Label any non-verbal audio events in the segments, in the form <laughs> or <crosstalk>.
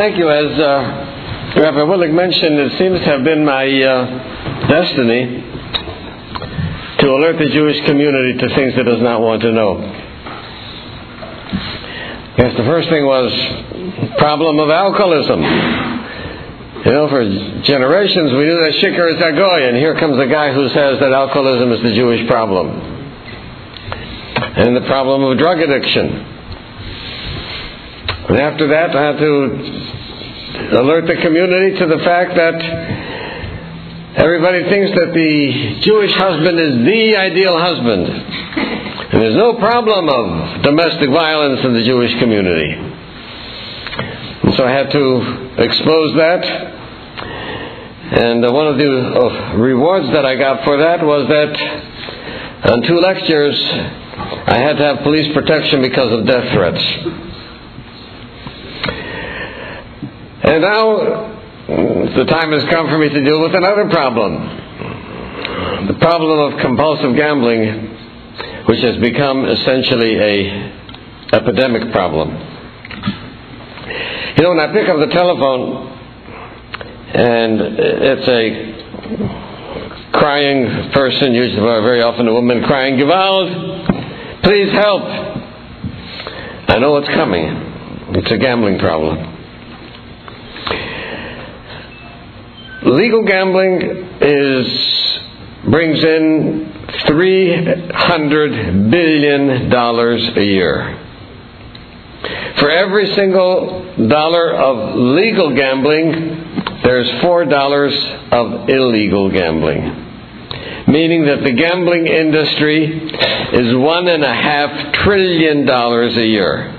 Thank you. As uh, Rabbi Willig mentioned, it seems to have been my uh, destiny to alert the Jewish community to things it does not want to know. Yes, the first thing was problem of alcoholism. You know, for generations we knew that shikar is agoy, and here comes a guy who says that alcoholism is the Jewish problem. And the problem of drug addiction. And after that, I had to alert the community to the fact that everybody thinks that the Jewish husband is the ideal husband. And there's no problem of domestic violence in the Jewish community. And so I had to expose that. And uh, one of the uh, rewards that I got for that was that on two lectures, I had to have police protection because of death threats. And now mm, the time has come for me to deal with another problem. The problem of compulsive gambling, which has become essentially a epidemic problem. You know, when I pick up the telephone and it's a crying person, usually very often a woman crying, Gewalt, please help. I know what's coming. It's a gambling problem. Legal gambling is brings in three hundred billion dollars a year. For every single dollar of legal gambling, there's four dollars of illegal gambling. Meaning that the gambling industry is one and a half trillion dollars a year.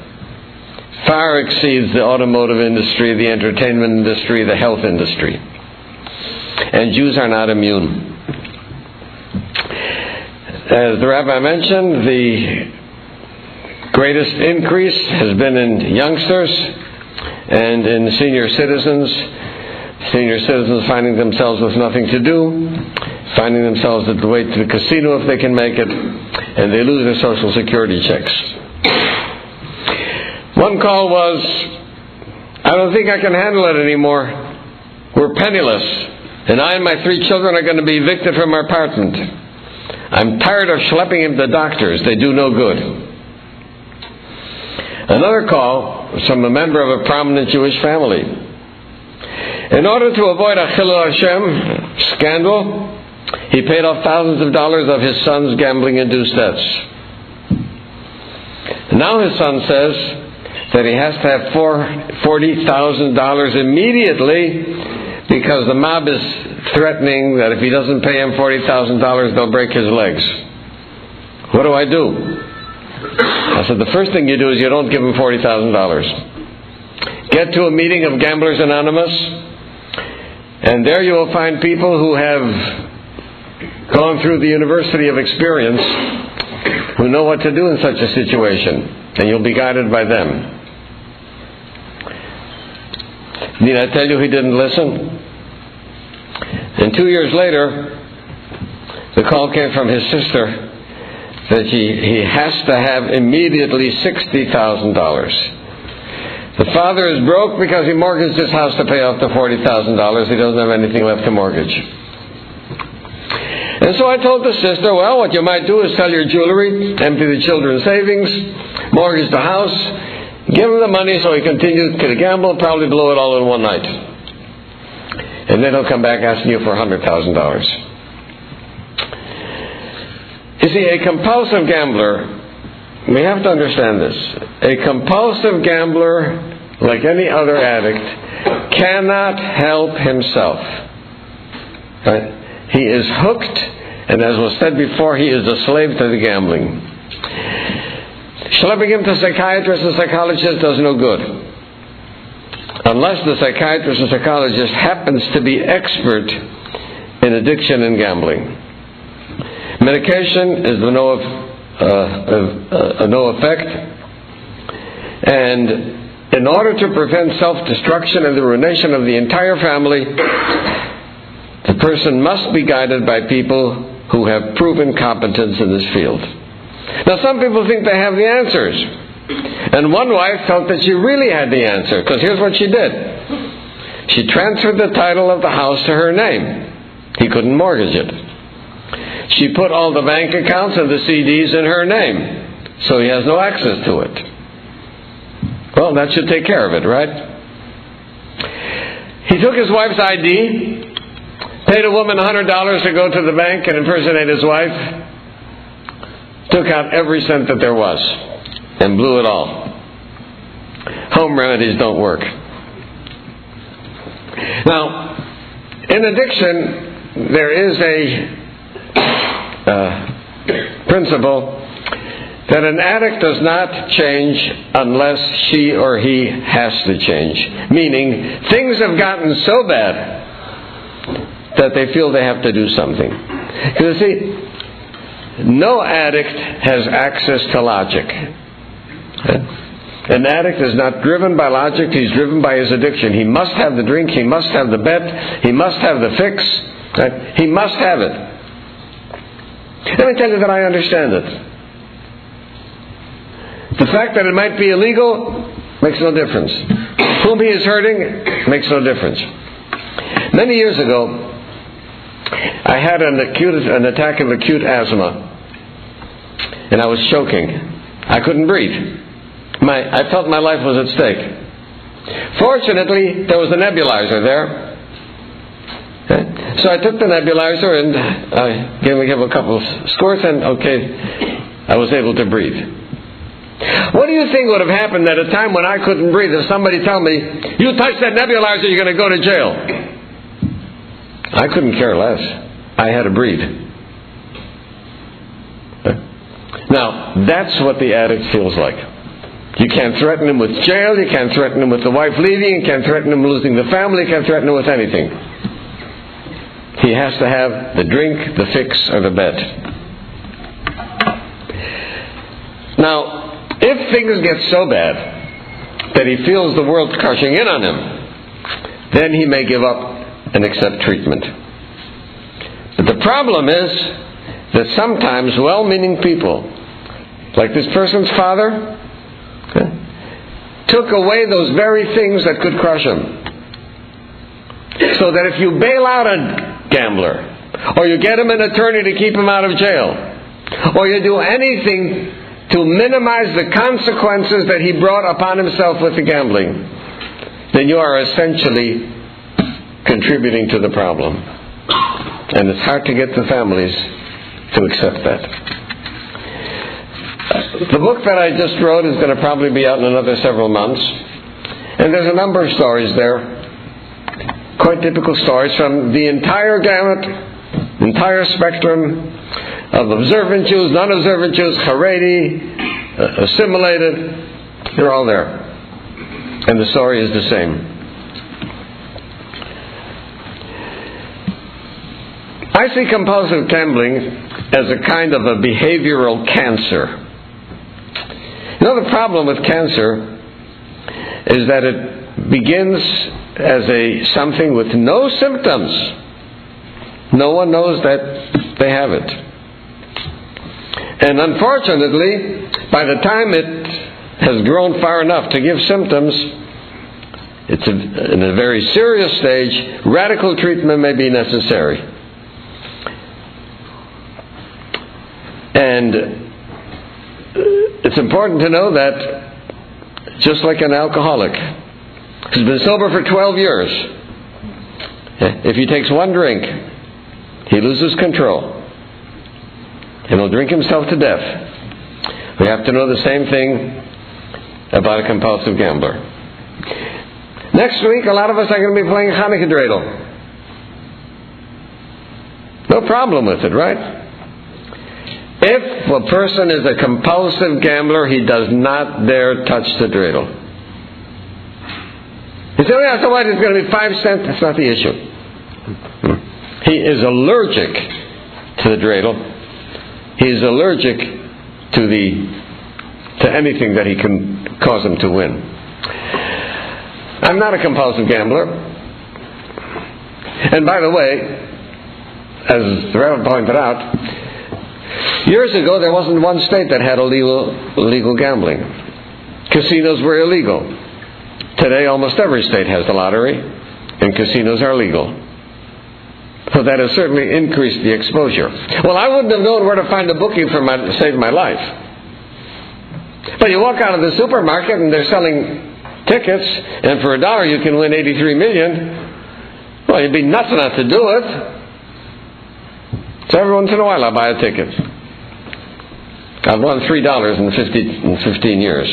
Far exceeds the automotive industry, the entertainment industry, the health industry and Jews are not immune. As the rabbi mentioned, the greatest increase has been in youngsters and in senior citizens. Senior citizens finding themselves with nothing to do, finding themselves at the way to the casino if they can make it, and they lose their social security checks. One call was, I don't think I can handle it anymore. We're penniless. And I and my three children are going to be evicted from our apartment. I'm tired of schlepping him to doctors. They do no good. Another call from a member of a prominent Jewish family. In order to avoid a Chilul Hashem scandal, he paid off thousands of dollars of his son's gambling induced debts. Now his son says that he has to have $40,000 immediately because the mob is threatening that if he doesn't pay him $40,000, they'll break his legs. What do I do? I said, the first thing you do is you don't give him $40,000. Get to a meeting of Gamblers Anonymous, and there you will find people who have gone through the University of Experience who know what to do in such a situation, and you'll be guided by them. Did I tell you he didn't listen? And two years later, the call came from his sister that he, he has to have immediately $60,000. The father is broke because he mortgaged his house to pay off the $40,000. He doesn't have anything left to mortgage. And so I told the sister, well, what you might do is sell your jewelry, empty the children's savings, mortgage the house, give him the money so he continues to gamble, and probably blow it all in one night and then he'll come back asking you for $100,000. You see, a compulsive gambler, we have to understand this. A compulsive gambler, like any other addict, cannot help himself. Right? He is hooked, and as was said before, he is a slave to the gambling. Schlepping him to psychiatrists and psychologists does no good unless the psychiatrist and psychologist happens to be expert in addiction and gambling. Medication is of no, uh, uh, no effect, and in order to prevent self destruction and the ruination of the entire family, the person must be guided by people who have proven competence in this field. Now, some people think they have the answers. And one wife felt that she really had the answer, because here's what she did. She transferred the title of the house to her name. He couldn't mortgage it. She put all the bank accounts and the CDs in her name, so he has no access to it. Well, that should take care of it, right? He took his wife's ID, paid a woman $100 to go to the bank and impersonate his wife, took out every cent that there was, and blew it all. Home remedies don't work. Now, in addiction, there is a uh, principle that an addict does not change unless she or he has to change. Meaning, things have gotten so bad that they feel they have to do something. Because, see, no addict has access to logic. An addict is not driven by logic, he's driven by his addiction. He must have the drink, he must have the bet, he must have the fix, he must have it. Let me tell you that I understand it. The fact that it might be illegal makes no difference. Whom he is hurting makes no difference. Many years ago, I had an acute an attack of acute asthma, and I was choking. I couldn't breathe. My, I felt my life was at stake. Fortunately, there was a nebulizer there. Eh? So I took the nebulizer and I gave, gave a couple of squirts, and okay, I was able to breathe. What do you think would have happened at a time when I couldn't breathe if somebody told me, you touch that nebulizer, you're going to go to jail? I couldn't care less. I had to breathe. Now, that's what the addict feels like. You can't threaten him with jail, you can't threaten him with the wife leaving, you can't threaten him losing the family, you can't threaten him with anything. He has to have the drink, the fix, or the bet. Now, if things get so bad that he feels the world's crushing in on him, then he may give up and accept treatment. But the problem is that sometimes well meaning people, like this person's father, took away those very things that could crush him. So that if you bail out a gambler, or you get him an attorney to keep him out of jail, or you do anything to minimize the consequences that he brought upon himself with the gambling, then you are essentially contributing to the problem. And it's hard to get the families to accept that. The book that I just wrote is going to probably be out in another several months. And there's a number of stories there, quite typical stories from the entire gamut, entire spectrum of observant Jews, non observant Jews, Haredi, uh, assimilated. They're all there. And the story is the same. I see compulsive gambling as a kind of a behavioral cancer. The problem with cancer is that it begins as a something with no symptoms. No one knows that they have it. And unfortunately, by the time it has grown far enough to give symptoms, it's a, in a very serious stage, radical treatment may be necessary. And it's important to know that just like an alcoholic who's been sober for 12 years, if he takes one drink, he loses control and he'll drink himself to death. We have to know the same thing about a compulsive gambler. Next week, a lot of us are going to be playing Hanukkah dreidel. No problem with it, right? If a person is a compulsive gambler, he does not dare touch the dreidel. He said, oh, yeah, so what? It's going to be five cents. That's not the issue. He is allergic to the dreidel. He is allergic to the to anything that he can cause him to win. I'm not a compulsive gambler. And by the way, as the Reverend pointed out, Years ago, there wasn't one state that had illegal, gambling. casinos were illegal. Today, almost every state has the lottery, and casinos are legal. So that has certainly increased the exposure. Well, I wouldn't have known where to find a bookie for my, to save my life. But you walk out of the supermarket and they're selling tickets, and for a dollar you can win 83 million. Well, you'd be nuts not to do it. So every once in a while I buy a ticket. I've won three dollars in 50, in 15 years.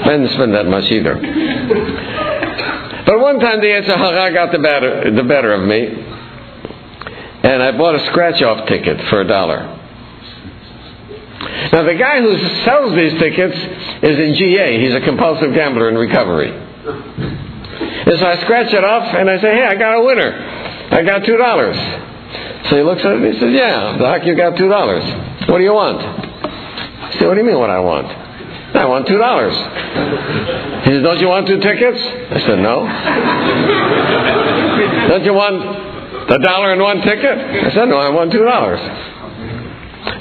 I didn't spend that much either. But one time the Yetzer Hara got the better, the better of me, and I bought a scratch-off ticket for a dollar. Now the guy who sells these tickets is in GA. He's a compulsive gambler in recovery. And so I scratch it off and I say, hey, I got a winner. I got two dollars. So he looks at it and he says, yeah, Doc, you got two dollars. What do you want? I said, what do you mean what I want? I want two dollars. He says, Don't you want two tickets? I said, No. Don't you want a dollar and one ticket? I said, No, I want two dollars.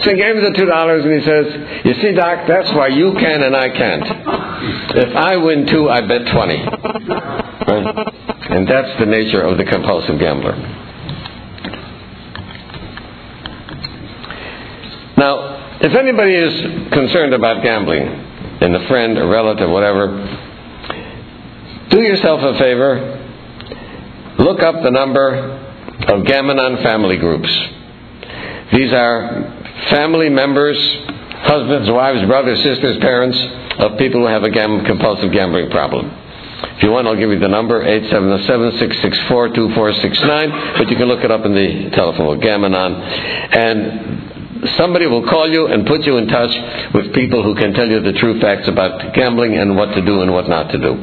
So he gave me the two dollars and he says, You see, Doc, that's why you can and I can't. If I win two, I bet twenty. Right? And that's the nature of the compulsive gambler. Now, if anybody is concerned about gambling, and a friend, a relative, whatever, do yourself a favor. Look up the number of Gam-Anon family groups. These are family members, husbands, wives, brothers, sisters, parents of people who have a gam- compulsive gambling problem. If you want, I'll give you the number, 877-664-2469, but you can look it up in the telephone, Gam-Anon. And somebody will call you and put you in touch with people who can tell you the true facts about gambling and what to do and what not to do.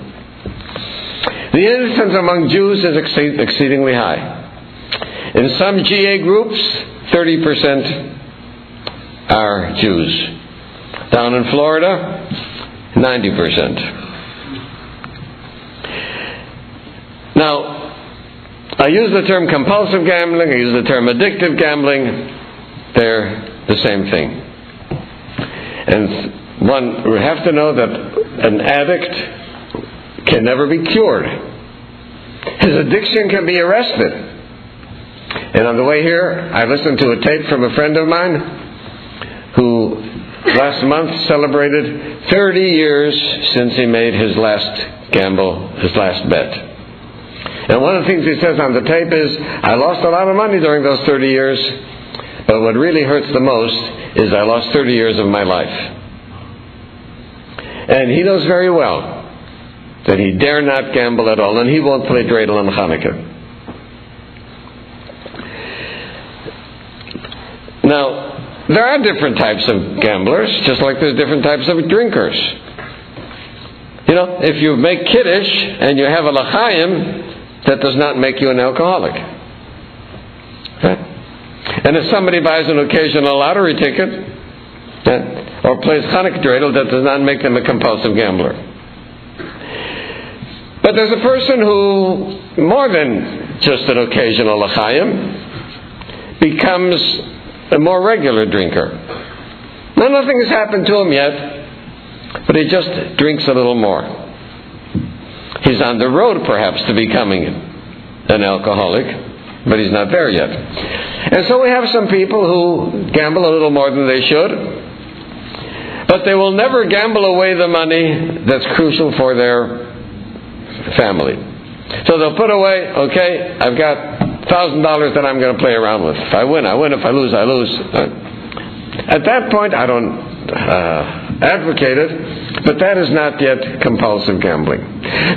The innocence among Jews is exceedingly high. In some GA groups, 30% are Jews. Down in Florida, 90%. Now, I use the term compulsive gambling, I use the term addictive gambling. They're the same thing. And one would have to know that an addict can never be cured. His addiction can be arrested. And on the way here, I listened to a tape from a friend of mine who last month celebrated 30 years since he made his last gamble, his last bet. And one of the things he says on the tape is, I lost a lot of money during those 30 years, but what really hurts the most is I lost 30 years of my life. And he knows very well that he dare not gamble at all, and he won't play dreidel on Hanukkah. Now, there are different types of gamblers, just like there's different types of drinkers. You know, if you make kiddush and you have a l'chaim, that does not make you an alcoholic. And if somebody buys an occasional lottery ticket or plays Hanukkah dreidel, that does not make them a compulsive gambler. But there's a person who, more than just an occasional l'chaim, becomes a more regular drinker. Now, nothing has happened to him yet, but he just drinks a little more. He's on the road, perhaps, to becoming an alcoholic, but he's not there yet. And so we have some people who gamble a little more than they should, but they will never gamble away the money that's crucial for their family. So they'll put away, okay, I've got thousand dollars that I'm going to play around with. If I win, I win. If I lose, I lose. At that point, I don't uh, advocate it, but that is not yet compulsive gambling.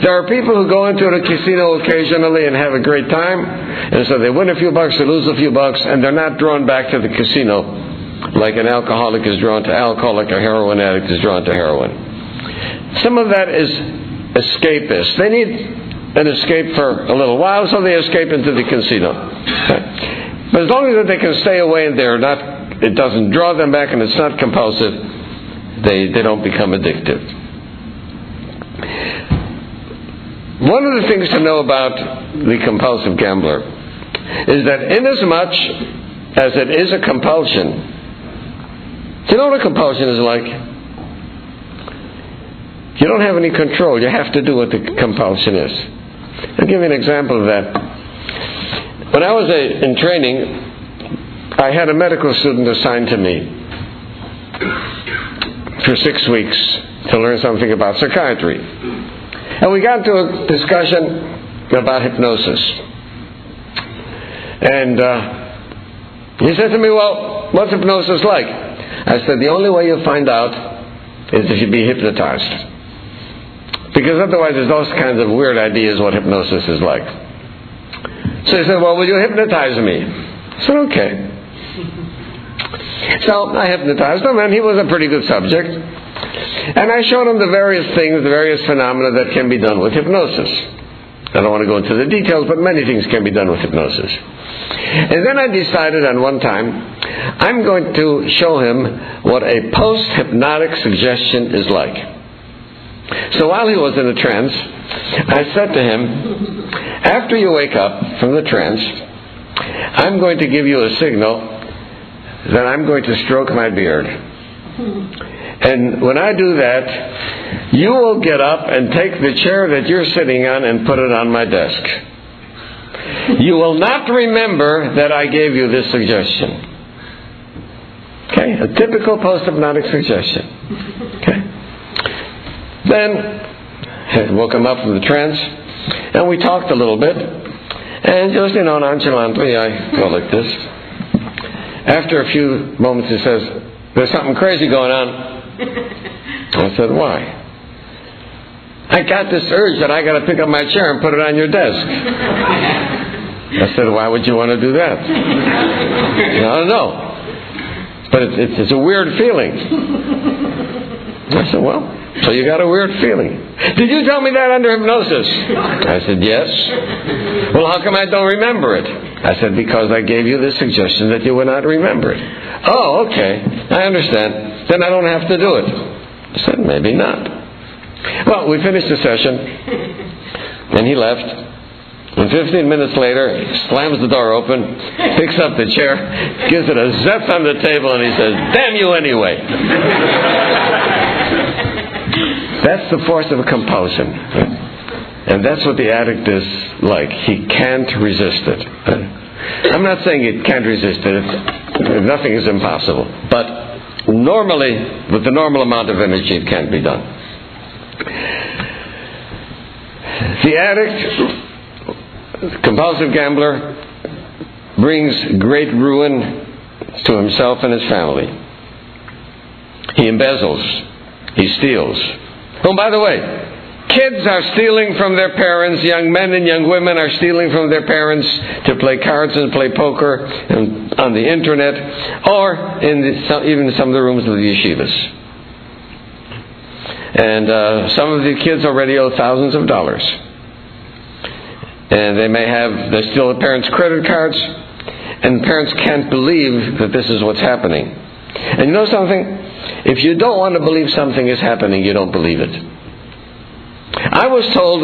There are people who go into a casino occasionally and have a great time, and so they win a few bucks, they lose a few bucks, and they're not drawn back to the casino like an alcoholic is drawn to alcohol, like a heroin addict is drawn to heroin. Some of that is escapist. They need an escape for a little while, so they escape into the casino. But as long as they can stay away and they're not it doesn't draw them back and it's not compulsive, they, they don't become addictive. One of the things to know about the compulsive gambler is that inasmuch as it is a compulsion, you know what a compulsion is like? You don't have any control. You have to do what the compulsion is. I'll give you an example of that. When I was a, in training, I had a medical student assigned to me for six weeks to learn something about psychiatry. And we got into a discussion about hypnosis. And uh, he said to me, Well, what's hypnosis like? I said, The only way you'll find out is if you be hypnotized. Because otherwise, there's those kinds of weird ideas what hypnosis is like. So he said, Well, will you hypnotize me? I said, Okay. So I hypnotized him, and he was a pretty good subject. And I showed him the various things, the various phenomena that can be done with hypnosis. I don't want to go into the details, but many things can be done with hypnosis. And then I decided on one time, I'm going to show him what a post hypnotic suggestion is like. So while he was in a trance, I said to him, After you wake up from the trance, I'm going to give you a signal that I'm going to stroke my beard. And when I do that, you will get up and take the chair that you're sitting on and put it on my desk. You will not remember that I gave you this suggestion. Okay? A typical post hypnotic suggestion. Okay? Then I woke him up from the trance, and we talked a little bit. And just, you know, nonchalantly, I go like this. After a few moments, he says, There's something crazy going on. <laughs> I said, Why? I got this urge that I got to pick up my chair and put it on your desk. <laughs> I said, Why would you want to do that? I don't know. But it's, it's, it's a weird feeling. <laughs> I said, Well, so you got a weird feeling. Did you tell me that under hypnosis? <laughs> I said, Yes. Well, how come I don't remember it? I said, Because I gave you the suggestion that you would not remember it. Oh, okay. I understand. Then I don't have to do it. I said, Maybe not. Well, we finished the session, and he left. And 15 minutes later, he slams the door open, picks up the chair, gives it a zep on the table, and he says, Damn you anyway. <laughs> That's the force of a compulsion. And that's what the addict is like. He can't resist it. I'm not saying it can't resist it. Nothing is impossible. But normally, with the normal amount of energy, it can't be done. The addict, compulsive gambler, brings great ruin to himself and his family. He embezzles. He steals. Oh, by the way, kids are stealing from their parents. Young men and young women are stealing from their parents to play cards and play poker and on the internet or in the, even some of the rooms of the yeshivas. And uh, some of the kids already owe thousands of dollars. And they may have, they steal the parents' credit cards, and parents can't believe that this is what's happening. And you know something? If you don't want to believe something is happening, you don't believe it. I was told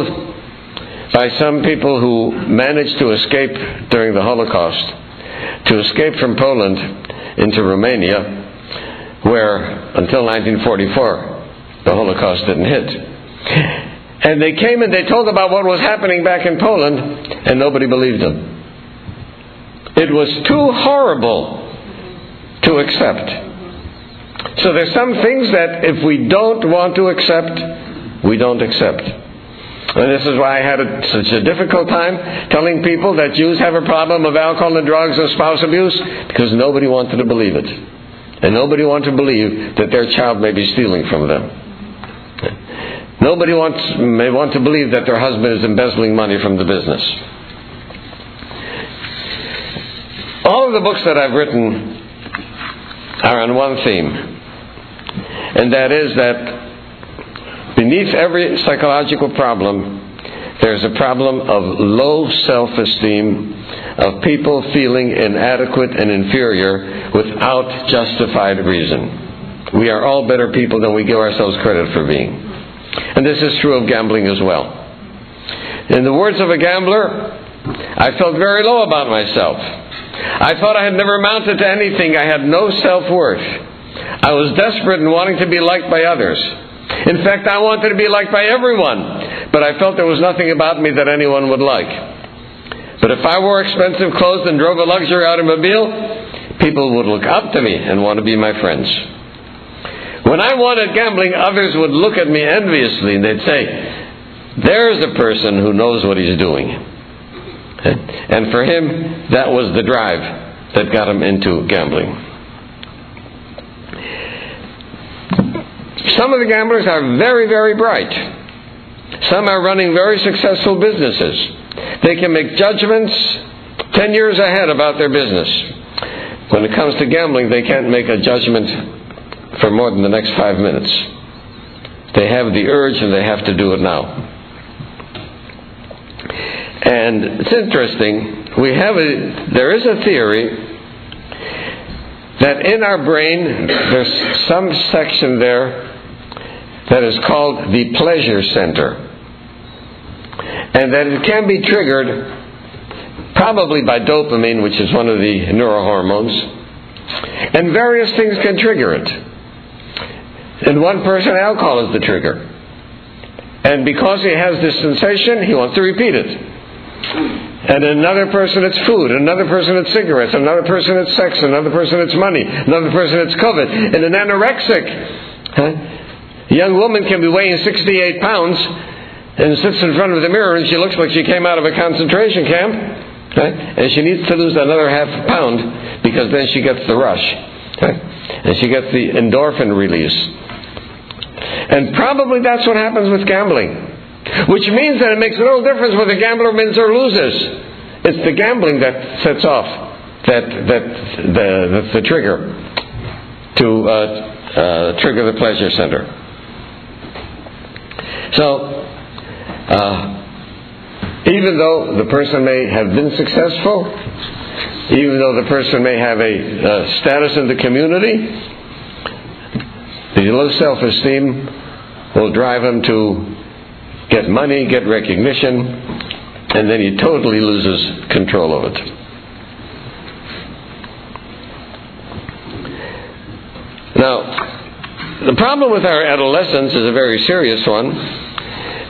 by some people who managed to escape during the Holocaust, to escape from Poland into Romania, where until 1944 the Holocaust didn't hit. And they came and they told about what was happening back in Poland, and nobody believed them. It was too horrible to accept. So there's some things that if we don't want to accept, we don't accept. And this is why I had a, such a difficult time telling people that Jews have a problem of alcohol and drugs and spouse abuse because nobody wanted to believe it. And nobody wanted to believe that their child may be stealing from them. Nobody wants, may want to believe that their husband is embezzling money from the business. All of the books that I've written are on one theme, and that is that beneath every psychological problem, there's a problem of low self esteem, of people feeling inadequate and inferior without justified reason. We are all better people than we give ourselves credit for being. And this is true of gambling as well. In the words of a gambler, I felt very low about myself. I thought I had never amounted to anything. I had no self worth. I was desperate in wanting to be liked by others. In fact, I wanted to be liked by everyone, but I felt there was nothing about me that anyone would like. But if I wore expensive clothes and drove a luxury automobile, people would look up to me and want to be my friends. When I wanted gambling, others would look at me enviously and they'd say, There's a person who knows what he's doing. And for him, that was the drive that got him into gambling. Some of the gamblers are very, very bright. Some are running very successful businesses. They can make judgments 10 years ahead about their business. When it comes to gambling, they can't make a judgment for more than the next five minutes. They have the urge and they have to do it now. And it's interesting. We have a, there is a theory that in our brain there's some section there that is called the pleasure center. And that it can be triggered probably by dopamine, which is one of the neurohormones. And various things can trigger it. In one person, alcohol is the trigger. And because he has this sensation, he wants to repeat it. And another person it's food, another person it's cigarettes, another person it's sex, another person it's money, another person it's kavod. And an anorexic, huh? A young woman can be weighing 68 pounds and sits in front of the mirror and she looks like she came out of a concentration camp. Right? And she needs to lose another half a pound because then she gets the rush. Right? And she gets the endorphin release. And probably that's what happens with gambling. Which means that it makes no difference whether the gambler wins or loses. It's the gambling that sets off that, that the, the trigger to uh, uh, trigger the pleasure center. So, uh, even though the person may have been successful, even though the person may have a uh, status in the community, the low self esteem will drive him to get money, get recognition, and then he totally loses control of it. Now, the problem with our adolescence is a very serious one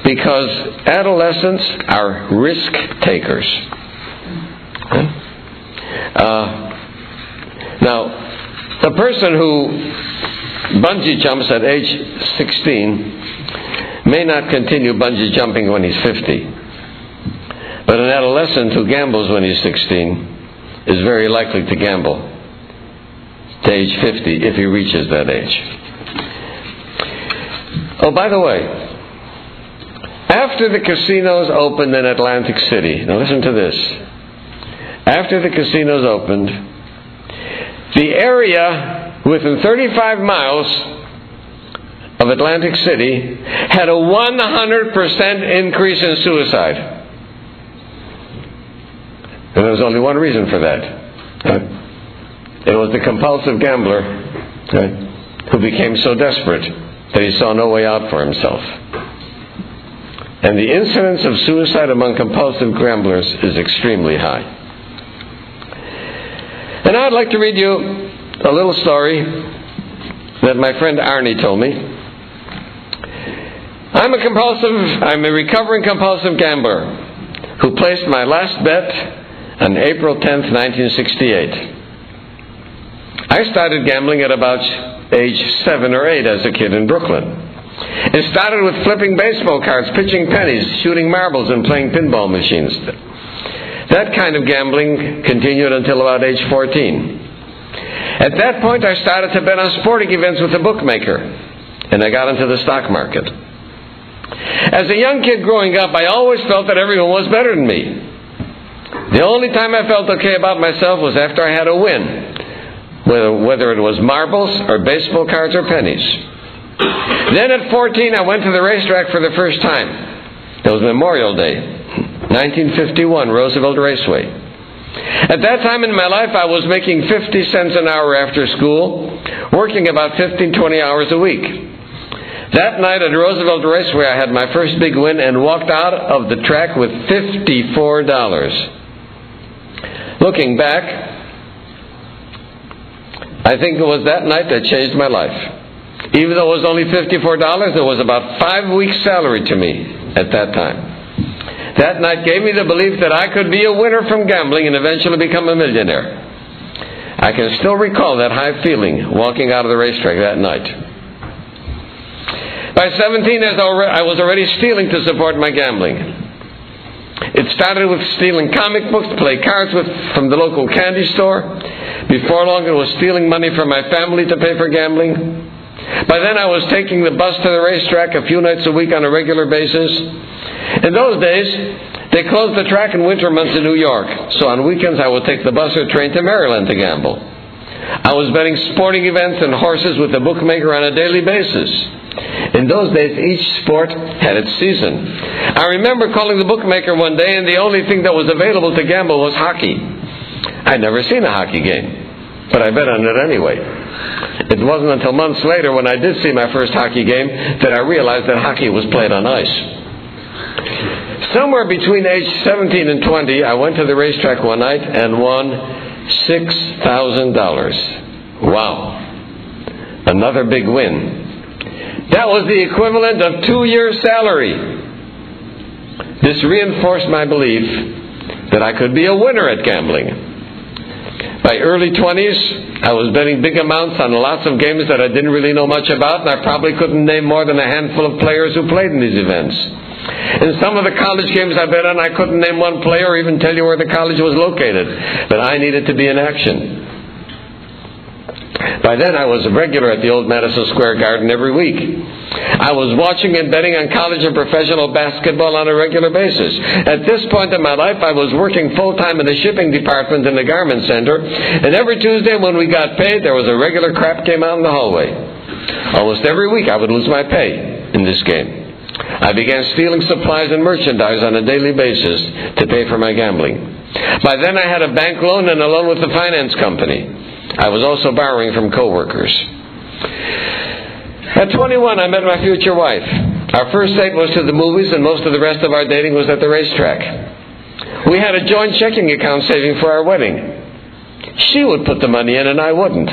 because adolescents are risk takers. Uh, now, the person who bungee jumps at age 16 may not continue bungee jumping when he's 50. But an adolescent who gambles when he's 16 is very likely to gamble to age 50 if he reaches that age. Oh, by the way, after the casinos opened in Atlantic City, now listen to this. After the casinos opened, the area within 35 miles of Atlantic City had a 100% increase in suicide. And there was only one reason for that. It was the compulsive gambler who became so desperate that he saw no way out for himself. And the incidence of suicide among compulsive gamblers is extremely high. And I'd like to read you a little story that my friend Arnie told me. I'm a compulsive, I'm a recovering compulsive gambler who placed my last bet on April 10th, 1968. I started gambling at about age seven or eight as a kid in Brooklyn. It started with flipping baseball cards, pitching pennies, shooting marbles, and playing pinball machines. That kind of gambling continued until about age 14. At that point, I started to bet on sporting events with a bookmaker, and I got into the stock market. As a young kid growing up, I always felt that everyone was better than me. The only time I felt okay about myself was after I had a win, whether, whether it was marbles or baseball cards or pennies. Then at 14, I went to the racetrack for the first time. It was Memorial Day, 1951, Roosevelt Raceway. At that time in my life, I was making 50 cents an hour after school, working about 15, 20 hours a week. That night at Roosevelt Raceway, I had my first big win and walked out of the track with $54. Looking back, I think it was that night that changed my life. Even though it was only $54, it was about five weeks' salary to me at that time. That night gave me the belief that I could be a winner from gambling and eventually become a millionaire. I can still recall that high feeling walking out of the racetrack that night. By 17, I was already stealing to support my gambling. It started with stealing comic books to play cards with from the local candy store. Before long, it was stealing money from my family to pay for gambling. By then, I was taking the bus to the racetrack a few nights a week on a regular basis. In those days, they closed the track in winter months in New York, so on weekends I would take the bus or train to Maryland to gamble. I was betting sporting events and horses with the bookmaker on a daily basis. In those days, each sport had its season. I remember calling the bookmaker one day, and the only thing that was available to gamble was hockey. I'd never seen a hockey game, but I bet on it anyway. It wasn't until months later, when I did see my first hockey game, that I realized that hockey was played on ice. Somewhere between age 17 and 20, I went to the racetrack one night and won $6,000. Wow. Another big win. That was the equivalent of two years' salary. This reinforced my belief that I could be a winner at gambling. By early 20s, I was betting big amounts on lots of games that I didn't really know much about, and I probably couldn't name more than a handful of players who played in these events. In some of the college games I bet on, I couldn't name one player or even tell you where the college was located, but I needed to be in action. By then, I was a regular at the old Madison Square Garden every week. I was watching and betting on college and professional basketball on a regular basis. At this point in my life, I was working full time in the shipping department in the garment center, and every Tuesday when we got paid, there was a regular crap game out in the hallway. Almost every week, I would lose my pay in this game. I began stealing supplies and merchandise on a daily basis to pay for my gambling. By then, I had a bank loan and a loan with the finance company. I was also borrowing from coworkers. At 21, I met my future wife. Our first date was to the movies, and most of the rest of our dating was at the racetrack. We had a joint checking account saving for our wedding. She would put the money in, and I wouldn't.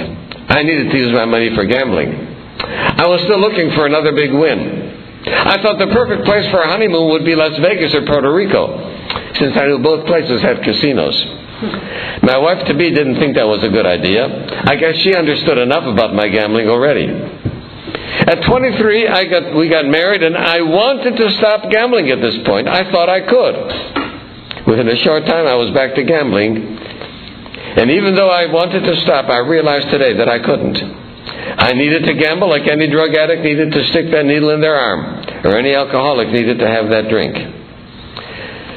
I needed to use my money for gambling. I was still looking for another big win. I thought the perfect place for a honeymoon would be Las Vegas or Puerto Rico, since I knew both places had casinos. My wife to be didn't think that was a good idea. I guess she understood enough about my gambling already. At 23, I got, we got married, and I wanted to stop gambling at this point. I thought I could. Within a short time, I was back to gambling. And even though I wanted to stop, I realized today that I couldn't. I needed to gamble like any drug addict needed to stick that needle in their arm, or any alcoholic needed to have that drink.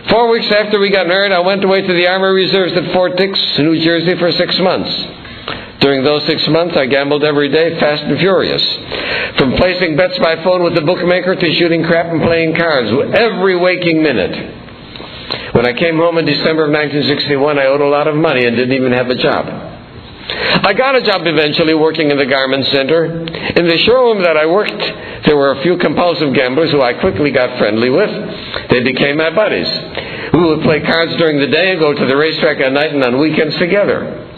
Four weeks after we got married, I went away to the Army Reserves at Fort Dix, New Jersey, for six months. During those six months, I gambled every day, fast and furious. From placing bets by phone with the bookmaker to shooting crap and playing cards, every waking minute. When I came home in December of 1961, I owed a lot of money and didn't even have a job. I got a job eventually working in the garment center. In the showroom that I worked, there were a few compulsive gamblers who I quickly got friendly with. They became my buddies. We would play cards during the day and go to the racetrack at night and on weekends together.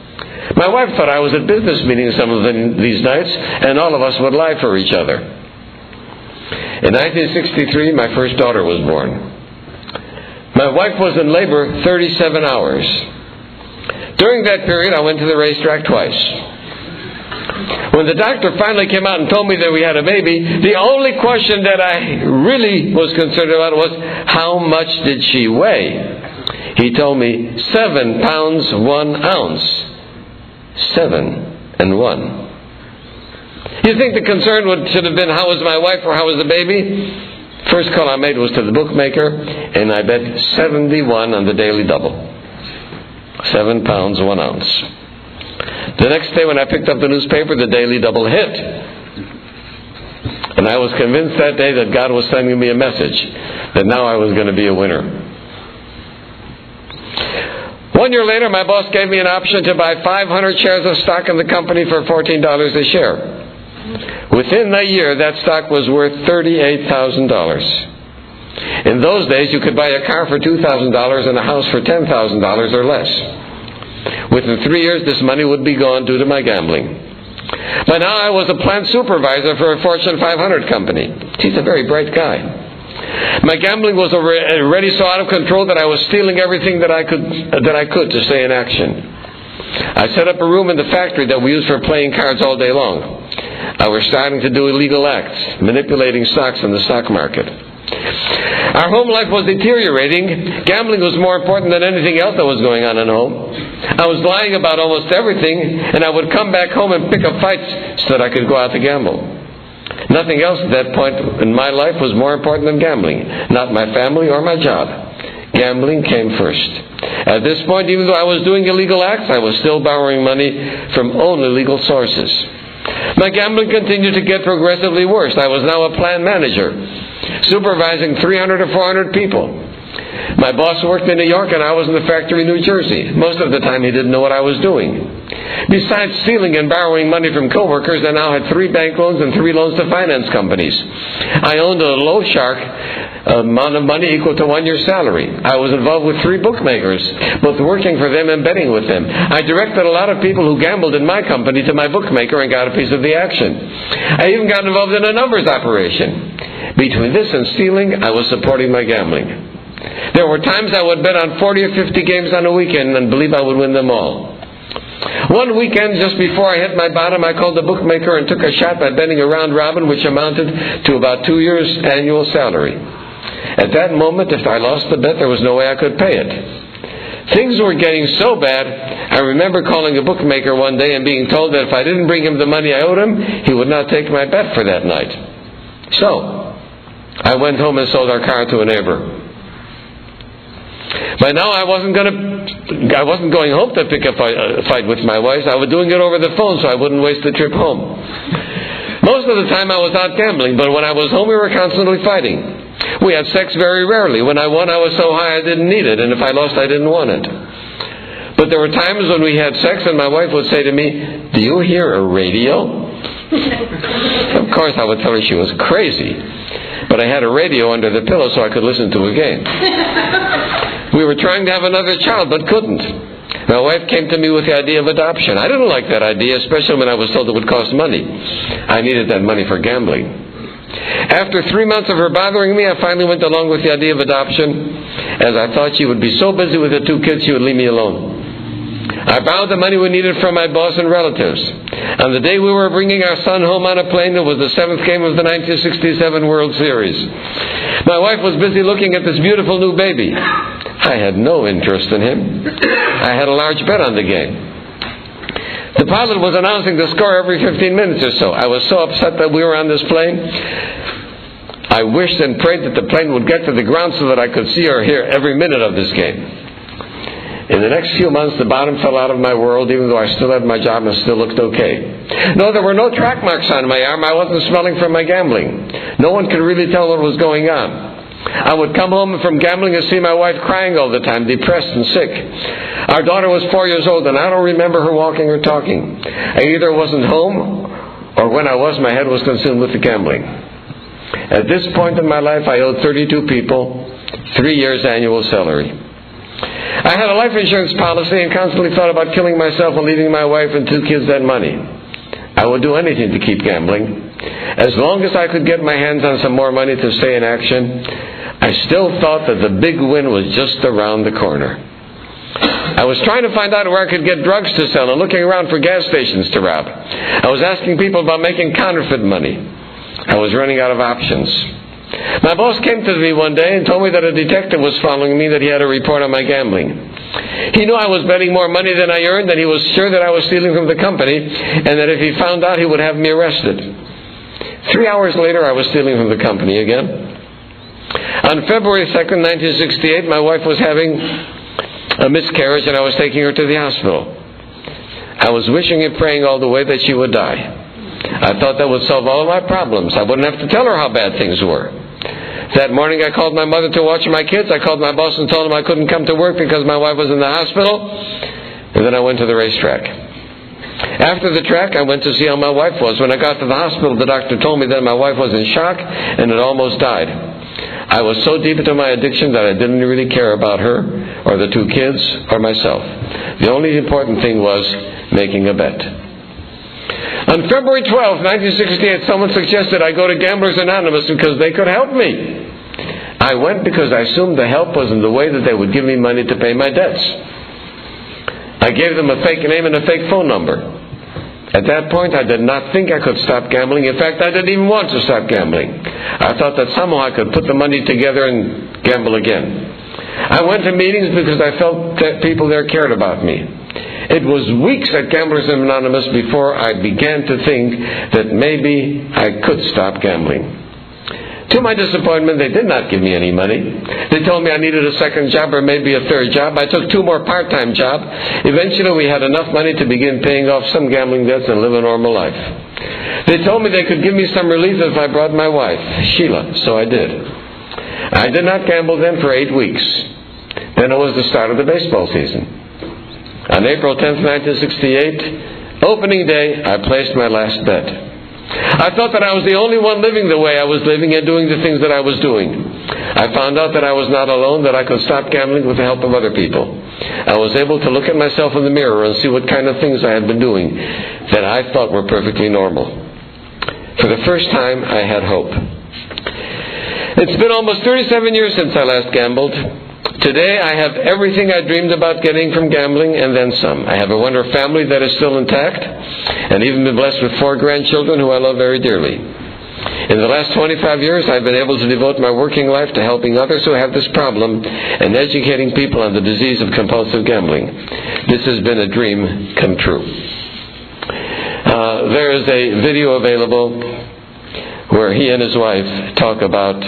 My wife thought I was at business meetings some of these nights, and all of us would lie for each other. In 1963, my first daughter was born. My wife was in labor 37 hours. During that period, I went to the racetrack twice. When the doctor finally came out and told me that we had a baby, the only question that I really was concerned about was how much did she weigh? He told me seven pounds one ounce. Seven and one. You think the concern would, should have been how was my wife or how was the baby? First call I made was to the bookmaker, and I bet 71 on the daily double seven pounds one ounce. The next day, when I picked up the newspaper, the daily double hit. And I was convinced that day that God was sending me a message that now I was going to be a winner. One year later, my boss gave me an option to buy 500 shares of stock in the company for $14 a share. Within a year, that stock was worth $38,000. In those days, you could buy a car for $2,000 and a house for $10,000 or less. Within three years, this money would be gone due to my gambling. By now, I was a plant supervisor for a Fortune 500 company. He's a very bright guy. My gambling was already so out of control that I was stealing everything that I could that I could to stay in action. I set up a room in the factory that we used for playing cards all day long. I was starting to do illegal acts, manipulating stocks in the stock market. Our home life was deteriorating. Gambling was more important than anything else that was going on at home. I was lying about almost everything, and I would come back home and pick up fights so that I could go out to gamble. Nothing else at that point in my life was more important than gambling, not my family or my job. Gambling came first. At this point, even though I was doing illegal acts, I was still borrowing money from only legal sources. My gambling continued to get progressively worse. I was now a plant manager, supervising 300 or 400 people. My boss worked in New York and I was in the factory in New Jersey. Most of the time he didn't know what I was doing. Besides stealing and borrowing money from coworkers, I now had three bank loans and three loans to finance companies. I owned a low shark amount of money equal to one year's salary. I was involved with three bookmakers, both working for them and betting with them. I directed a lot of people who gambled in my company to my bookmaker and got a piece of the action. I even got involved in a numbers operation. Between this and stealing, I was supporting my gambling. There were times I would bet on 40 or 50 games on a weekend and believe I would win them all. One weekend, just before I hit my bottom, I called the bookmaker and took a shot by betting a round robin, which amounted to about two years' annual salary. At that moment, if I lost the bet, there was no way I could pay it. Things were getting so bad, I remember calling a bookmaker one day and being told that if I didn't bring him the money I owed him, he would not take my bet for that night. So, I went home and sold our car to a neighbor. By now, I wasn't going to, I wasn't going home to pick up a uh, fight with my wife. I was doing it over the phone so I wouldn't waste the trip home. Most of the time, I was out gambling, but when I was home, we were constantly fighting. We had sex very rarely. When I won, I was so high I didn't need it, and if I lost, I didn't want it. But there were times when we had sex, and my wife would say to me, Do you hear a radio? <laughs> of course, I would tell her she was crazy. But I had a radio under the pillow so I could listen to a game. <laughs> we were trying to have another child, but couldn't. My wife came to me with the idea of adoption. I didn't like that idea, especially when I was told it would cost money. I needed that money for gambling. After three months of her bothering me, I finally went along with the idea of adoption, as I thought she would be so busy with the two kids she would leave me alone. I borrowed the money we needed from my boss and relatives. On the day we were bringing our son home on a plane, it was the seventh game of the 1967 World Series. My wife was busy looking at this beautiful new baby. I had no interest in him. I had a large bet on the game. The pilot was announcing the score every 15 minutes or so. I was so upset that we were on this plane. I wished and prayed that the plane would get to the ground so that I could see or hear every minute of this game. In the next few months, the bottom fell out of my world, even though I still had my job and still looked okay. No, there were no track marks on my arm. I wasn't smelling from my gambling. No one could really tell what was going on. I would come home from gambling and see my wife crying all the time, depressed and sick. Our daughter was four years old, and I don't remember her walking or talking. I either wasn't home, or when I was, my head was consumed with the gambling. At this point in my life, I owed 32 people three years' annual salary. I had a life insurance policy and constantly thought about killing myself and leaving my wife and two kids that money. I would do anything to keep gambling. As long as I could get my hands on some more money to stay in action, I still thought that the big win was just around the corner. I was trying to find out where I could get drugs to sell and looking around for gas stations to rob. I was asking people about making counterfeit money. I was running out of options. My boss came to me one day and told me that a detective was following me, that he had a report on my gambling. He knew I was betting more money than I earned, and he was sure that I was stealing from the company, and that if he found out, he would have me arrested. Three hours later, I was stealing from the company again. On February 2nd, 1968, my wife was having a miscarriage, and I was taking her to the hospital. I was wishing and praying all the way that she would die. I thought that would solve all my problems. I wouldn't have to tell her how bad things were. That morning I called my mother to watch my kids. I called my boss and told him I couldn't come to work because my wife was in the hospital. And then I went to the racetrack. After the track, I went to see how my wife was. When I got to the hospital, the doctor told me that my wife was in shock and had almost died. I was so deep into my addiction that I didn't really care about her or the two kids or myself. The only important thing was making a bet. On February 12, 1968, someone suggested I go to Gamblers Anonymous because they could help me. I went because I assumed the help was in the way that they would give me money to pay my debts. I gave them a fake name and a fake phone number. At that point, I did not think I could stop gambling. In fact, I didn't even want to stop gambling. I thought that somehow I could put the money together and gamble again. I went to meetings because I felt that people there cared about me. It was weeks at Gamblers Anonymous before I began to think that maybe I could stop gambling. To my disappointment, they did not give me any money. They told me I needed a second job or maybe a third job. I took two more part-time jobs. Eventually, we had enough money to begin paying off some gambling debts and live a normal life. They told me they could give me some relief if I brought my wife, Sheila, so I did. I did not gamble then for eight weeks. Then it was the start of the baseball season. On April 10, 1968, opening day, I placed my last bet. I thought that I was the only one living the way I was living and doing the things that I was doing. I found out that I was not alone, that I could stop gambling with the help of other people. I was able to look at myself in the mirror and see what kind of things I had been doing that I thought were perfectly normal. For the first time, I had hope. It's been almost 37 years since I last gambled. Today I have everything I dreamed about getting from gambling and then some. I have a wonderful family that is still intact and even been blessed with four grandchildren who I love very dearly. In the last 25 years, I've been able to devote my working life to helping others who have this problem and educating people on the disease of compulsive gambling. This has been a dream come true. Uh, there is a video available where he and his wife talk about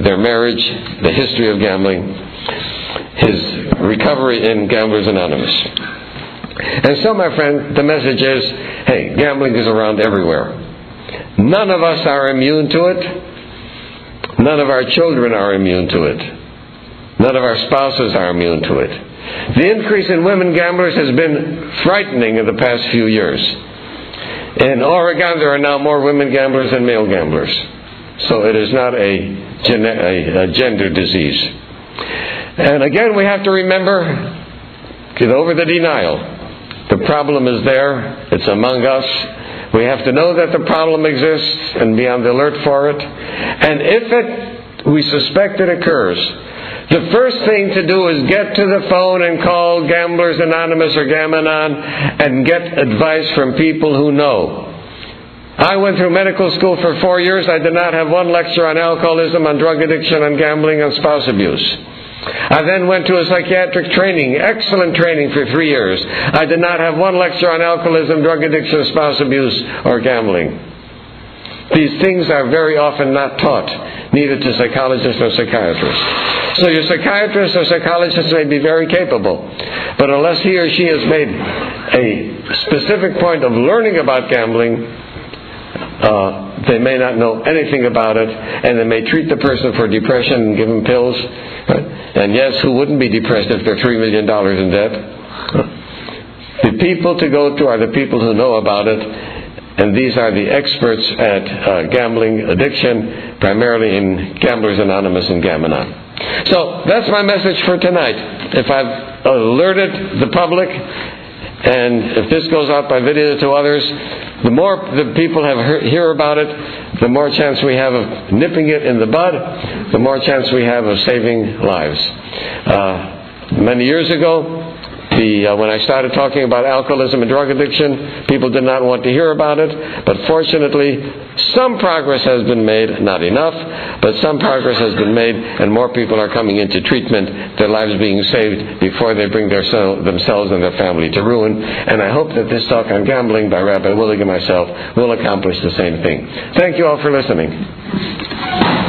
their marriage, the history of gambling, his recovery in Gamblers Anonymous. And so, my friend, the message is hey, gambling is around everywhere. None of us are immune to it. None of our children are immune to it. None of our spouses are immune to it. The increase in women gamblers has been frightening in the past few years. In Oregon, there are now more women gamblers than male gamblers. So it is not a, a, a gender disease. And again, we have to remember get over the denial. The problem is there, it's among us. We have to know that the problem exists and be on the alert for it. And if it, we suspect it occurs, the first thing to do is get to the phone and call Gamblers Anonymous or Gam-Anon and get advice from people who know. I went through medical school for four years. I did not have one lecture on alcoholism, on drug addiction, on gambling, on spouse abuse. I then went to a psychiatric training, excellent training for three years. I did not have one lecture on alcoholism, drug addiction, spouse abuse, or gambling. These things are very often not taught, neither to psychologists or psychiatrists. So your psychiatrist or psychologist may be very capable, but unless he or she has made a specific point of learning about gambling, uh, they may not know anything about it, and they may treat the person for depression and give them pills. And yes, who wouldn't be depressed if they're $3 million in debt? The people to go to are the people who know about it, and these are the experts at uh, gambling addiction, primarily in Gamblers Anonymous and Gam-Anon. So that's my message for tonight. If I've alerted the public, and if this goes out by video to others, the more the people have hear about it, the more chance we have of nipping it in the bud, the more chance we have of saving lives. Uh, many years ago, the, uh, when I started talking about alcoholism and drug addiction, people did not want to hear about it. But fortunately, some progress has been made. Not enough, but some progress has been made, and more people are coming into treatment, their lives being saved before they bring their, themselves and their family to ruin. And I hope that this talk on gambling by Rabbi Willig and myself will accomplish the same thing. Thank you all for listening.